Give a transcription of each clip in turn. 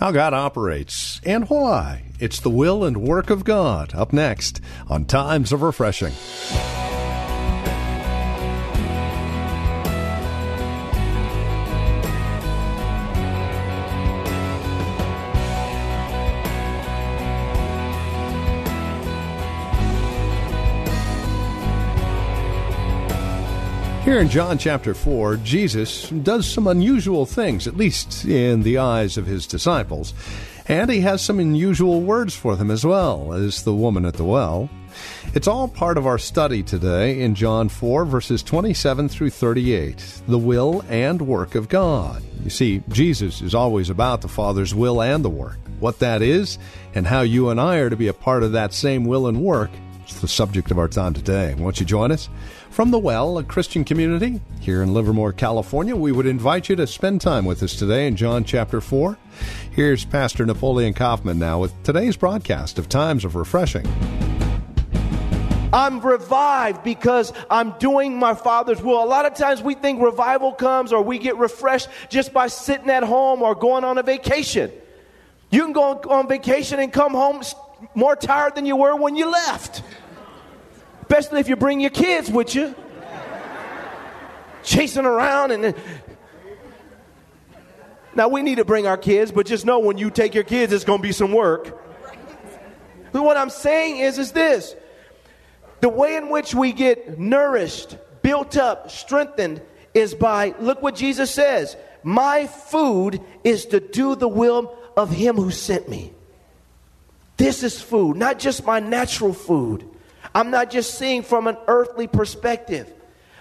How God operates and why. It's the will and work of God. Up next on Times of Refreshing. Here in John chapter 4, Jesus does some unusual things, at least in the eyes of his disciples. And he has some unusual words for them as well, as the woman at the well. It's all part of our study today in John 4, verses 27 through 38, the will and work of God. You see, Jesus is always about the Father's will and the work. What that is, and how you and I are to be a part of that same will and work, is the subject of our time today. Won't you join us? From the Well, a Christian community here in Livermore, California, we would invite you to spend time with us today in John chapter 4. Here's Pastor Napoleon Kaufman now with today's broadcast of Times of Refreshing. I'm revived because I'm doing my Father's will. A lot of times we think revival comes or we get refreshed just by sitting at home or going on a vacation. You can go on vacation and come home more tired than you were when you left especially if you bring your kids with you. Chasing around and. Now, we need to bring our kids, but just know when you take your kids, it's going to be some work. But what I'm saying is, is this the way in which we get nourished, built up, strengthened is by, look what Jesus says, my food is to do the will of him who sent me. This is food, not just my natural food. I'm not just seeing from an earthly perspective.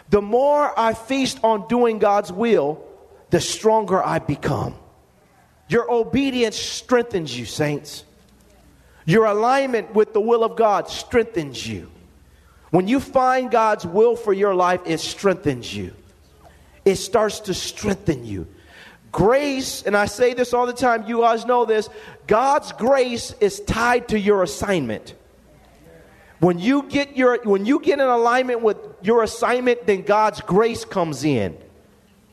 The more I feast on doing God's will, the stronger I become. Your obedience strengthens you, saints. Your alignment with the will of God strengthens you. When you find God's will for your life, it strengthens you. It starts to strengthen you. Grace, and I say this all the time, you guys know this God's grace is tied to your assignment. When you get your when you get in alignment with your assignment, then God's grace comes in.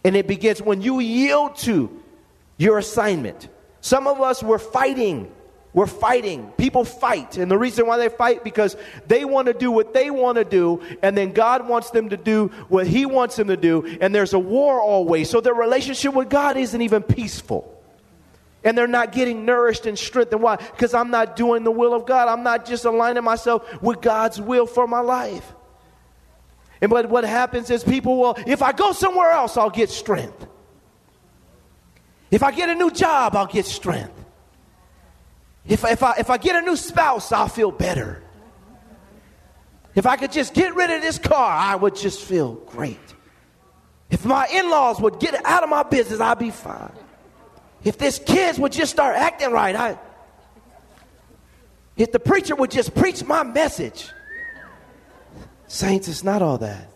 And it begins when you yield to your assignment. Some of us were fighting. We're fighting. People fight. And the reason why they fight because they want to do what they want to do and then God wants them to do what he wants them to do and there's a war always. So their relationship with God isn't even peaceful and they're not getting nourished and strengthened. Why? Because I'm not doing the will of God. I'm not just aligning myself with God's will for my life. And but what happens is people will, if I go somewhere else, I'll get strength. If I get a new job, I'll get strength. If, if, I, if I get a new spouse, I'll feel better. If I could just get rid of this car, I would just feel great. If my in laws would get out of my business, I'd be fine. If this kids would just start acting right, I, if the preacher would just preach my message. Saints, it's not all that.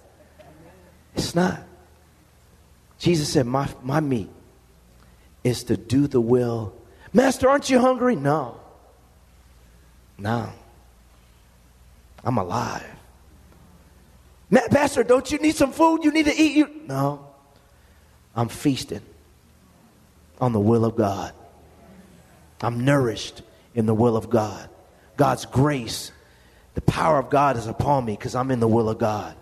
It's not. Jesus said, My, my meat is to do the will. Master, aren't you hungry? No. No. I'm alive. Pastor, don't you need some food? You need to eat. You no. I'm feasting on the will of God. I'm nourished in the will of God. God's grace, the power of God is upon me because I'm in the will of God.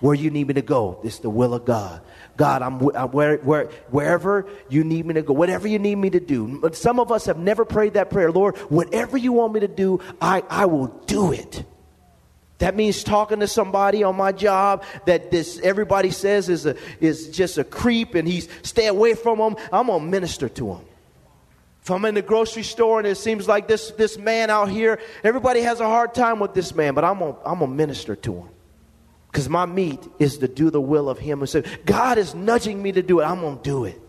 Where you need me to go, it's the will of God. God, I'm, I'm where, where, wherever you need me to go, whatever you need me to do. Some of us have never prayed that prayer. Lord, whatever you want me to do, I, I will do it. That means talking to somebody on my job that this everybody says is a, is just a creep and he's stay away from him. I'm gonna minister to him. If I'm in the grocery store and it seems like this, this man out here, everybody has a hard time with this man, but I'm gonna, I'm gonna minister to him. Because my meat is to do the will of him who said, God is nudging me to do it, I'm gonna do it.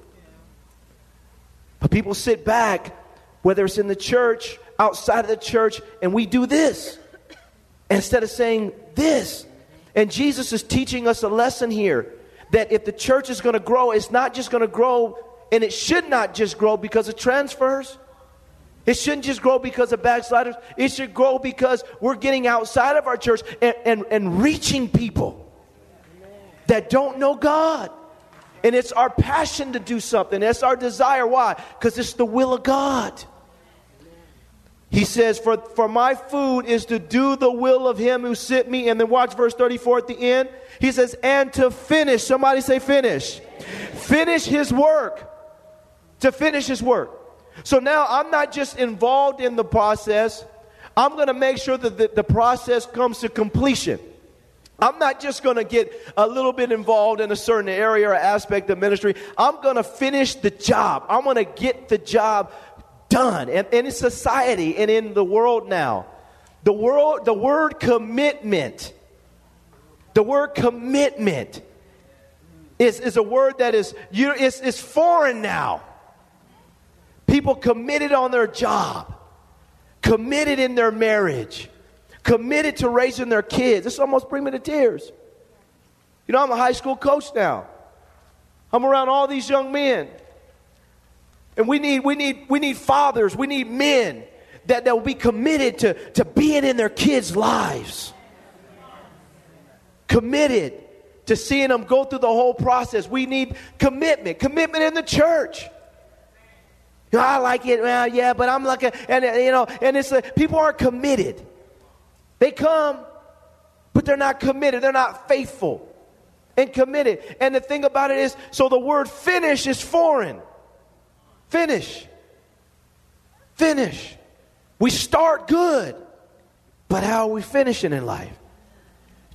But people sit back whether it's in the church, outside of the church, and we do this instead of saying this. And Jesus is teaching us a lesson here that if the church is going to grow, it's not just going to grow, and it should not just grow because of transfers. It shouldn't just grow because of backsliders. It should grow because we're getting outside of our church and, and, and reaching people that don't know God. And it's our passion to do something. It's our desire. Why? Because it's the will of God. He says, for, for my food is to do the will of him who sent me. And then watch verse 34 at the end. He says, and to finish. Somebody say, finish. Finish his work. To finish his work. So now I'm not just involved in the process, I'm going to make sure that the, the process comes to completion. I'm not just going to get a little bit involved in a certain area or aspect of ministry. I'm going to finish the job. I'm going to get the job done. And, and in society and in the world now, the world, the word commitment, the word commitment is, is a word that is, you, is, is foreign now. People committed on their job, committed in their marriage, committed to raising their kids. This almost brings me to tears. You know, I'm a high school coach now. I'm around all these young men. And we need, we need, we need fathers, we need men that, that will be committed to, to being in their kids' lives. Committed to seeing them go through the whole process. We need commitment, commitment in the church. You know, I like it, well, yeah, but I'm looking, and you know, and it's like people aren't committed. They come, but they're not committed. They're not faithful and committed. And the thing about it is, so the word finish is foreign. Finish. Finish. We start good, but how are we finishing in life?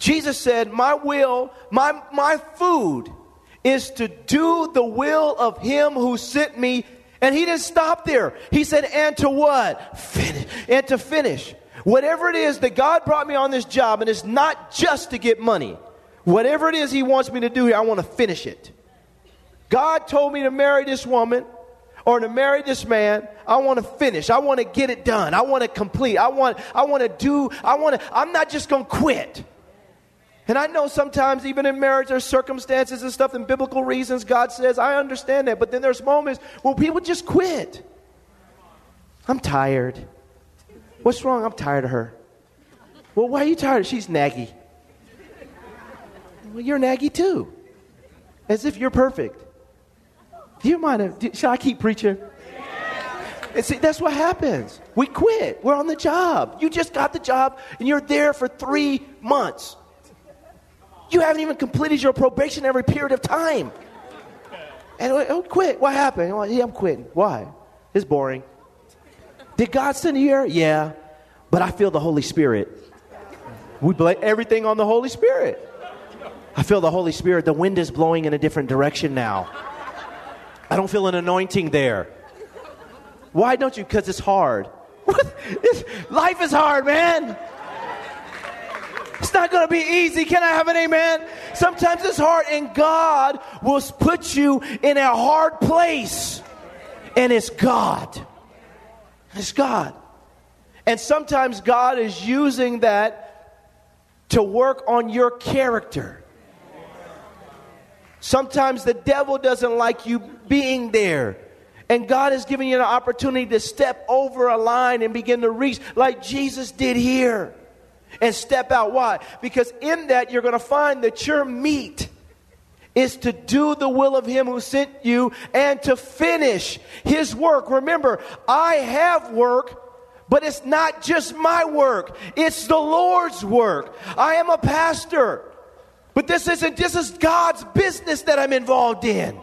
Jesus said, My will, my, my food is to do the will of him who sent me. And he didn't stop there. He said, And to what? Finish. And to finish. Whatever it is that God brought me on this job, and it's not just to get money. Whatever it is He wants me to do here, I want to finish it. God told me to marry this woman or to marry this man, I want to finish. I want to get it done. I want to complete. I want, I want to do, I want to, I'm not just going to quit. And I know sometimes, even in marriage, there's circumstances and stuff and biblical reasons God says, I understand that. But then there's moments where people just quit. I'm tired. What's wrong? I'm tired of her. Well, why are you tired? She's naggy. Well, you're naggy too. As if you're perfect. Do you mind if, should I keep preaching? And see, that's what happens. We quit. We're on the job. You just got the job and you're there for three months. You haven't even completed your probationary period of time. And oh, quit. What happened? Well, yeah, I'm quitting. Why? It's boring. Did God send you here? Yeah. But I feel the Holy Spirit. We blame everything on the Holy Spirit. I feel the Holy Spirit. The wind is blowing in a different direction now. I don't feel an anointing there. Why don't you? Because it's hard. life is hard, man. It's not going to be easy. Can I have an amen? Sometimes it's hard, and God will put you in a hard place. And it's God. It's God. And sometimes God is using that to work on your character. Sometimes the devil doesn't like you being there. And God is giving you an opportunity to step over a line and begin to reach like Jesus did here. And step out. Why? Because in that you're going to find that your meat is to do the will of Him who sent you and to finish His work. Remember, I have work. But it's not just my work, it's the Lord's work. I am a pastor. But this isn't, this is God's business that I'm involved in.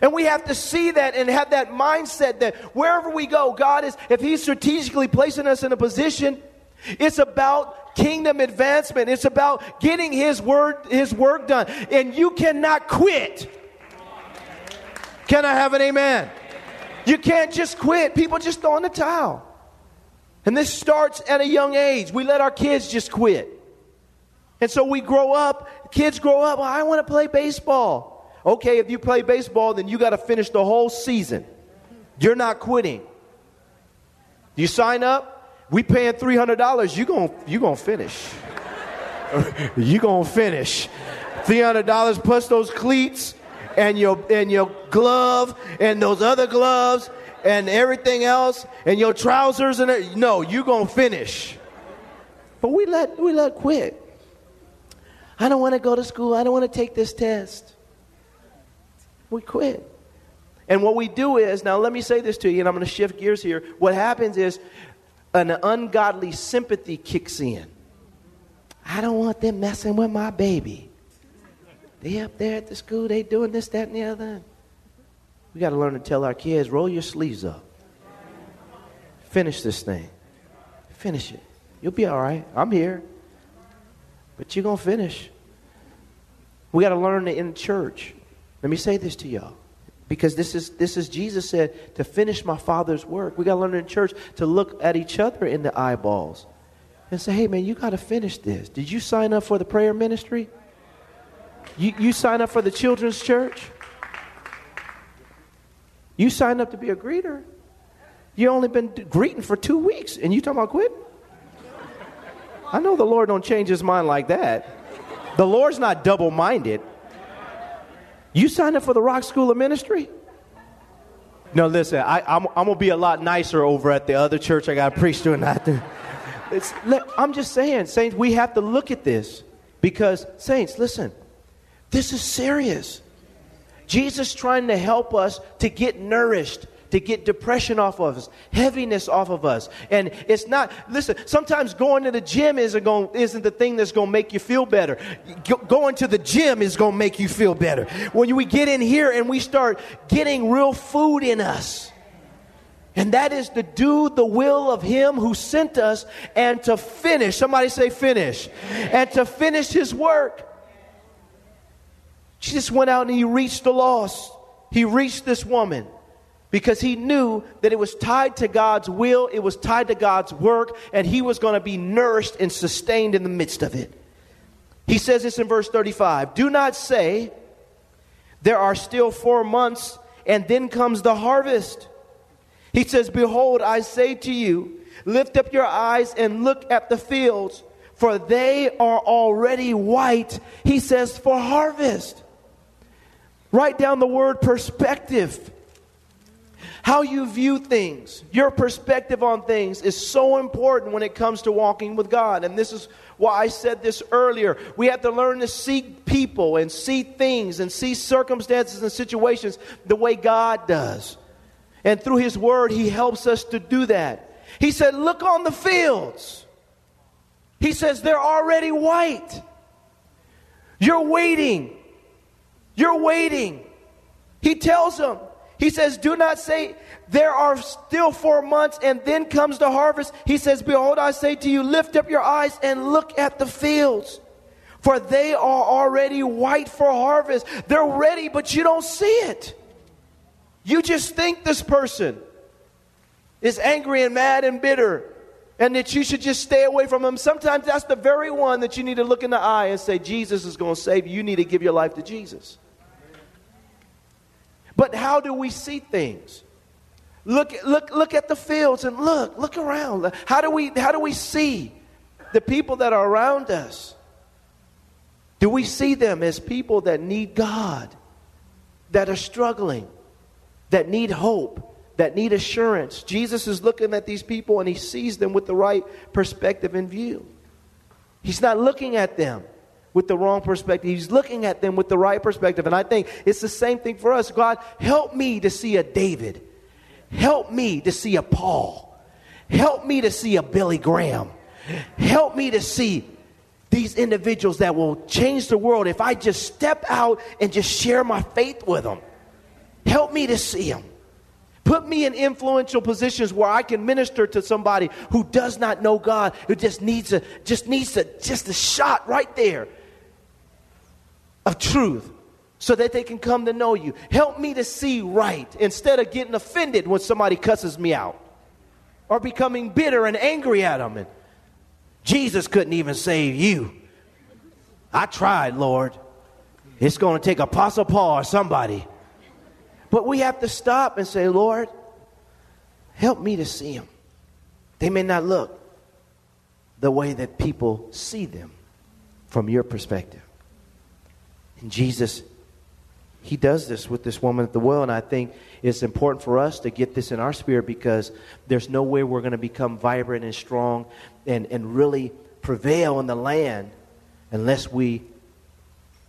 And we have to see that and have that mindset that wherever we go, God is, if He's strategically placing us in a position, it's about kingdom advancement. It's about getting His word, His work done. And you cannot quit. Can I have an amen? You can't just quit. People just throw in the towel. And this starts at a young age. We let our kids just quit. And so we grow up, kids grow up, well, I want to play baseball. Okay, if you play baseball, then you got to finish the whole season. You're not quitting. You sign up, we paying $300, you going you gonna finish. you're going to finish. $300 plus those cleats and your, and your glove and those other gloves and everything else and your trousers and it. no, you're going to finish. But we let, we let quit. I don't want to go to school. I don't want to take this test. We quit. And what we do is, now let me say this to you, and I'm going to shift gears here. What happens is an ungodly sympathy kicks in. I don't want them messing with my baby. They up there at the school, they doing this, that, and the other. We got to learn to tell our kids, roll your sleeves up. Finish this thing. Finish it. You'll be all right. I'm here. But you're going to finish. We got to learn it in church. Let me say this to y'all. Because this is, this is Jesus said, to finish my Father's work. We got to learn in church to look at each other in the eyeballs and say, hey, man, you got to finish this. Did you sign up for the prayer ministry? You, you sign up for the children's church? You signed up to be a greeter. You only been greeting for two weeks, and you talking about quit? I know the Lord don't change his mind like that. The Lord's not double minded. You signed up for the Rock School of Ministry? No, listen, I, am going to be a lot nicer over at the other church I got to preach to. Not it's, I'm just saying, saints, we have to look at this because, saints, listen, this is serious. Jesus trying to help us to get nourished, to get depression off of us, heaviness off of us. And it's not, listen, sometimes going to the gym isn't, going, isn't the thing that's going to make you feel better. Going to the gym is going to make you feel better. When we get in here and we start getting real food in us, and that is to do the will of Him who sent us and to finish. Somebody say, finish. And to finish His work. Jesus went out and He reached the lost. He reached this woman because He knew that it was tied to God's will, it was tied to God's work, and He was going to be nourished and sustained in the midst of it. He says this in verse 35 Do not say, There are still four months, and then comes the harvest. He says, Behold, I say to you, lift up your eyes and look at the fields, for they are already white. He says, for harvest. Write down the word perspective. How you view things, your perspective on things is so important when it comes to walking with God. And this is why I said this earlier. We have to learn to see people and see things and see circumstances and situations the way God does. And through His Word, He helps us to do that. He said, Look on the fields. He says, They're already white. You're waiting. You're waiting. He tells them, He says, Do not say, There are still four months, and then comes the harvest. He says, Behold, I say to you, lift up your eyes and look at the fields. For they are already white for harvest. They're ready, but you don't see it. You just think this person is angry and mad and bitter and that you should just stay away from them. Sometimes that's the very one that you need to look in the eye and say, Jesus is going to save you. You need to give your life to Jesus. But how do we see things? Look, look, look at the fields and look, look around. How do we, how do we see the people that are around us? Do we see them as people that need God, that are struggling? that need hope, that need assurance. Jesus is looking at these people and he sees them with the right perspective in view. He's not looking at them with the wrong perspective. He's looking at them with the right perspective. And I think it's the same thing for us. God, help me to see a David. Help me to see a Paul. Help me to see a Billy Graham. Help me to see these individuals that will change the world if I just step out and just share my faith with them. Help me to see them. Put me in influential positions where I can minister to somebody who does not know God, who just needs a just needs a just a shot right there of truth so that they can come to know you. Help me to see right instead of getting offended when somebody cusses me out or becoming bitter and angry at them. And Jesus couldn't even save you. I tried, Lord. It's going to take Apostle Paul or somebody. But we have to stop and say, Lord, help me to see them. They may not look the way that people see them from your perspective. And Jesus, He does this with this woman at the well, and I think it's important for us to get this in our spirit because there's no way we're going to become vibrant and strong and, and really prevail in the land unless we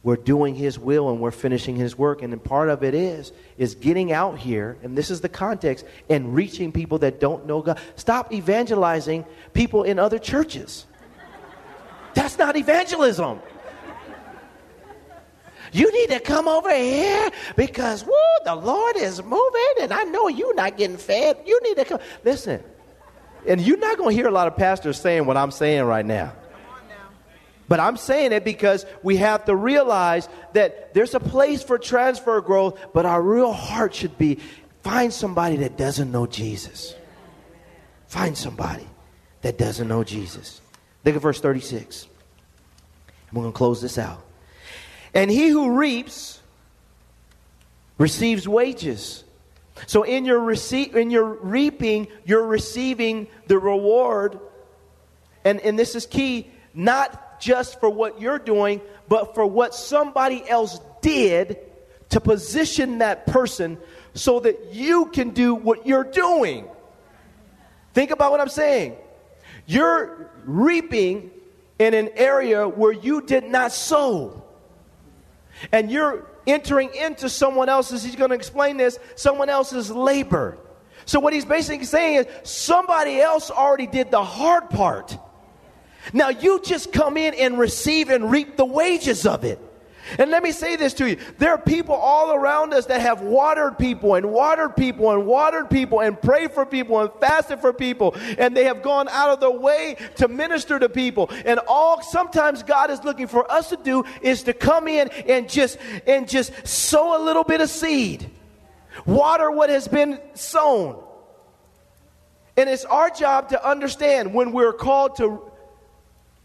we're doing his will and we're finishing his work. And part of it is is getting out here and this is the context and reaching people that don't know god. Stop evangelizing people in other churches. That's not evangelism you need to come over here because woo, the Lord is moving, and I know you're not getting fed. You need to come. Listen, and you're not going to hear a lot of pastors saying what I'm saying right now. But I'm saying it because we have to realize that there's a place for transfer growth, but our real heart should be find somebody that doesn't know Jesus. Find somebody that doesn't know Jesus. Look at verse 36. And we're going to close this out. And he who reaps receives wages. So in your receipt, in your reaping, you're receiving the reward. And, and this is key, not just for what you're doing, but for what somebody else did to position that person so that you can do what you're doing. Think about what I'm saying. You're reaping in an area where you did not sow and you're entering into someone else's, he's going to explain this, someone else's labor. So, what he's basically saying is somebody else already did the hard part. Now, you just come in and receive and reap the wages of it. And let me say this to you there are people all around us that have watered people and watered people and watered people and prayed for people and fasted for people, and they have gone out of their way to minister to people. And all sometimes God is looking for us to do is to come in and just and just sow a little bit of seed, water what has been sown. And it's our job to understand when we're called to,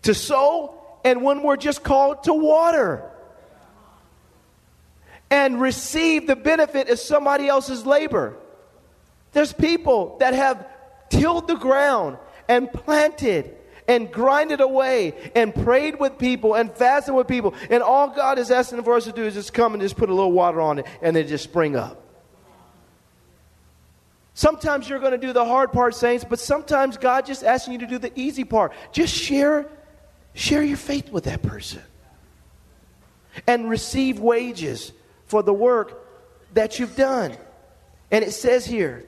to sow and when we're just called to water and receive the benefit of somebody else's labor. There's people that have tilled the ground and planted and grinded away and prayed with people and fasted with people. And all God is asking for us to do is just come and just put a little water on it and they just spring up. Sometimes you're going to do the hard part, saints, but sometimes God just asking you to do the easy part. Just share, share your faith with that person and receive wages for the work that you've done. And it says here,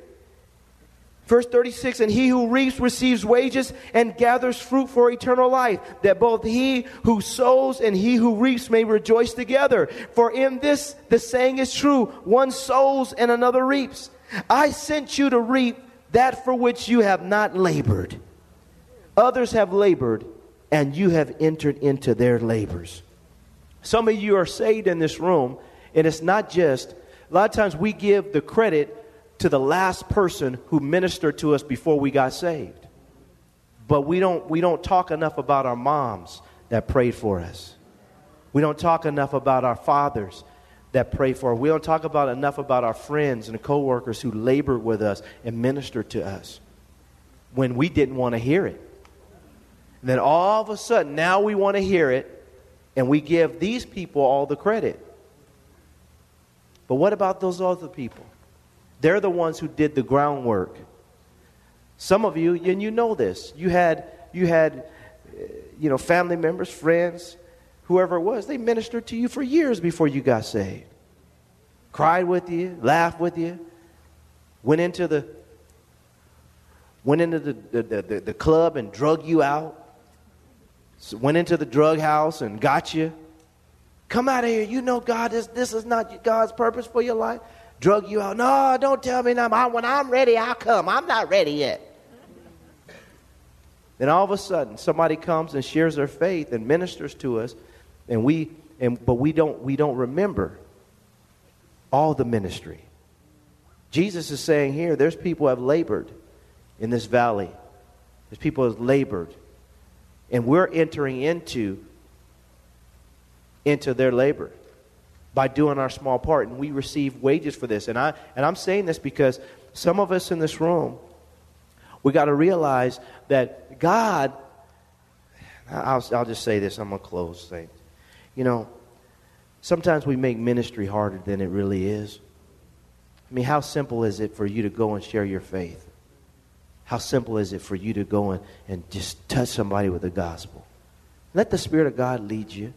Verse 36 And he who reaps receives wages and gathers fruit for eternal life, that both he who sows and he who reaps may rejoice together. For in this the saying is true one sows and another reaps. I sent you to reap that for which you have not labored. Others have labored, and you have entered into their labors. Some of you are saved in this room and it's not just, a lot of times we give the credit to the last person who ministered to us before we got saved. But we don't, we don't talk enough about our moms that prayed for us. We don't talk enough about our fathers that prayed for us. We don't talk about enough about our friends and coworkers who labored with us and ministered to us when we didn't want to hear it. And then all of a sudden, now we want to hear it, and we give these people all the credit. But what about those other people? They're the ones who did the groundwork. Some of you, and you know this, you had, you had, uh, you know, family members, friends, whoever it was, they ministered to you for years before you got saved. Cried with you, laughed with you, went into the, went into the, the, the, the club and drug you out, went into the drug house and got you Come out of here. You know God is this is not God's purpose for your life. Drug you out. No, don't tell me now. when I'm ready, I'll come. I'm not ready yet. Then all of a sudden, somebody comes and shares their faith and ministers to us, and we and but we don't we don't remember all the ministry. Jesus is saying here, there's people who have labored in this valley. There's people who have labored. And we're entering into into their labor by doing our small part and we receive wages for this and i and i'm saying this because some of us in this room We got to realize that God, I'll, I'll just say this, I'm going to close. Saying, you know, sometimes we make ministry harder than it really is. I mean, how simple is it for you to go and share your faith? How simple is it for you to go and, and just touch somebody with the gospel? Let the Spirit of God lead you.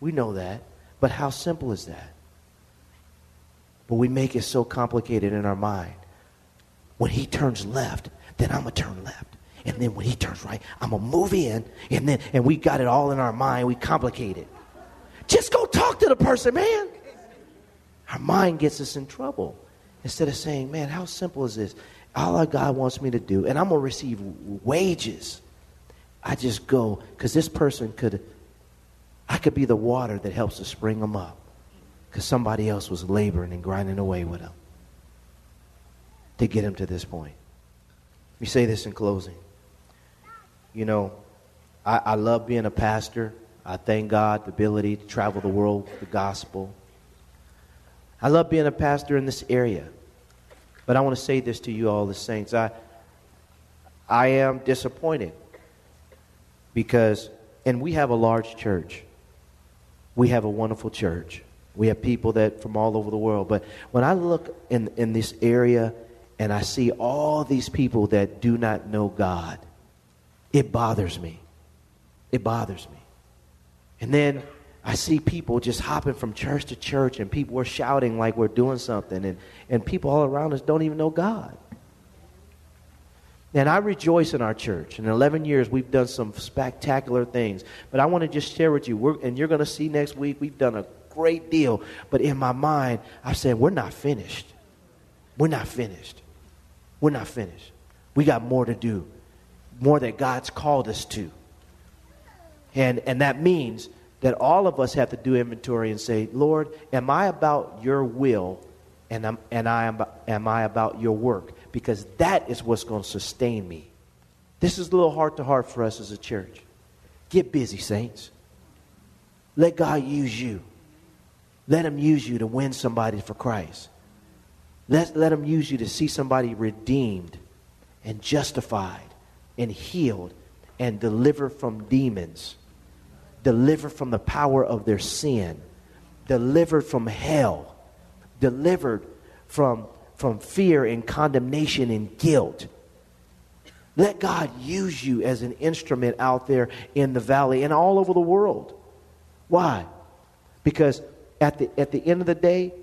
We know that. But how simple is that? But we make it so complicated in our mind. When he turns left, then I'm going to turn left. And then when he turns right, I'm going to move in. And then, and we got it all in our mind. We complicate it. Just go talk to the person, man. Our mind gets us in trouble. Instead of saying, man, how simple is this? All our God wants me to do, and I'm going to receive wages. I just go, because this person could, I could be the water that helps to spring them up. Because somebody else was laboring and grinding away with them to get them to this point. Let me say this in closing. You know, I, I love being a pastor. I thank God the ability to travel the world with the gospel. I love being a pastor in this area. But I want to say this to you all, the saints. I, I am disappointed because, and we have a large church. We have a wonderful church. We have people that from all over the world. But when I look in, in this area and I see all these people that do not know God, it bothers me. It bothers me. And then I see people just hopping from church to church and people are shouting like we're doing something and, and people all around us don't even know God. And I rejoice in our church. In 11 years, we've done some spectacular things. But I want to just share with you, we're, and you're going to see next week, we've done a great deal. But in my mind, I said, we're not finished. We're not finished. We're not finished. We got more to do, more that God's called us to. And, and that means that all of us have to do inventory and say, Lord, am I about your will and, am, and I am, am I about your work? Because that is what's going to sustain me. This is a little heart to heart for us as a church. Get busy, saints. Let God use you. Let Him use you to win somebody for Christ. Let, let Him use you to see somebody redeemed and justified and healed and delivered from demons delivered from the power of their sin, delivered from hell, delivered from, from fear and condemnation and guilt. Let God use you as an instrument out there in the valley and all over the world. Why? Because at the, at the end of the day,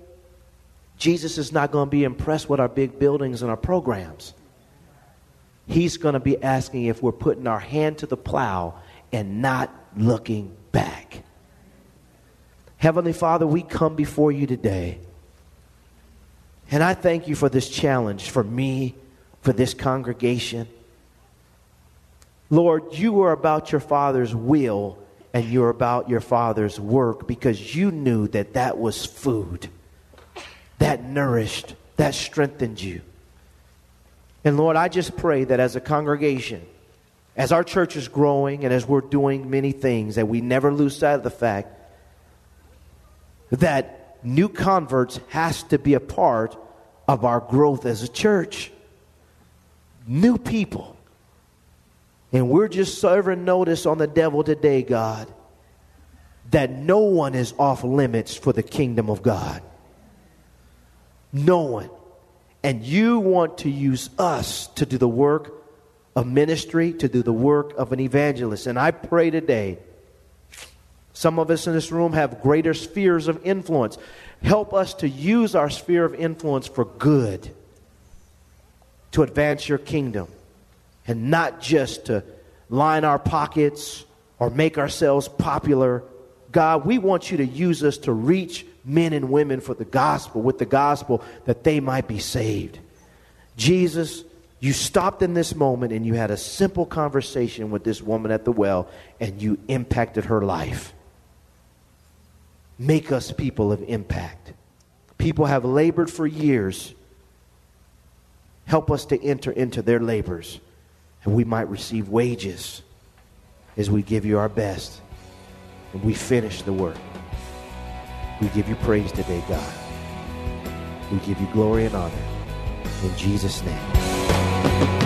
Jesus is not going to be impressed with our big buildings and our programs. He's going to be asking if we're putting our hand to the plow and not looking back. Heavenly Father, we come before you today. And I thank you for this challenge, for me, for this congregation. Lord, you are about your Father's will and you're about your Father's work because you knew that that was food that nourished, that strengthened you. And Lord, I just pray that as a congregation, as our church is growing and as we're doing many things, that we never lose sight of the fact that new converts has to be a part of our growth as a church. New people. And we're just serving notice on the devil today, God, that no one is off limits for the kingdom of God. No one. And you want to use us to do the work of ministry, to do the work of an evangelist. And I pray today, some of us in this room have greater spheres of influence. Help us to use our sphere of influence for good, to advance your kingdom, and not just to line our pockets or make ourselves popular. God, we want you to use us to reach men and women for the gospel, with the gospel, that they might be saved. Jesus, you stopped in this moment and you had a simple conversation with this woman at the well and you impacted her life. Make us people of impact. People have labored for years. Help us to enter into their labors and we might receive wages as we give you our best and we finish the work. We give you praise today, God. We give you glory and honor. In Jesus' name.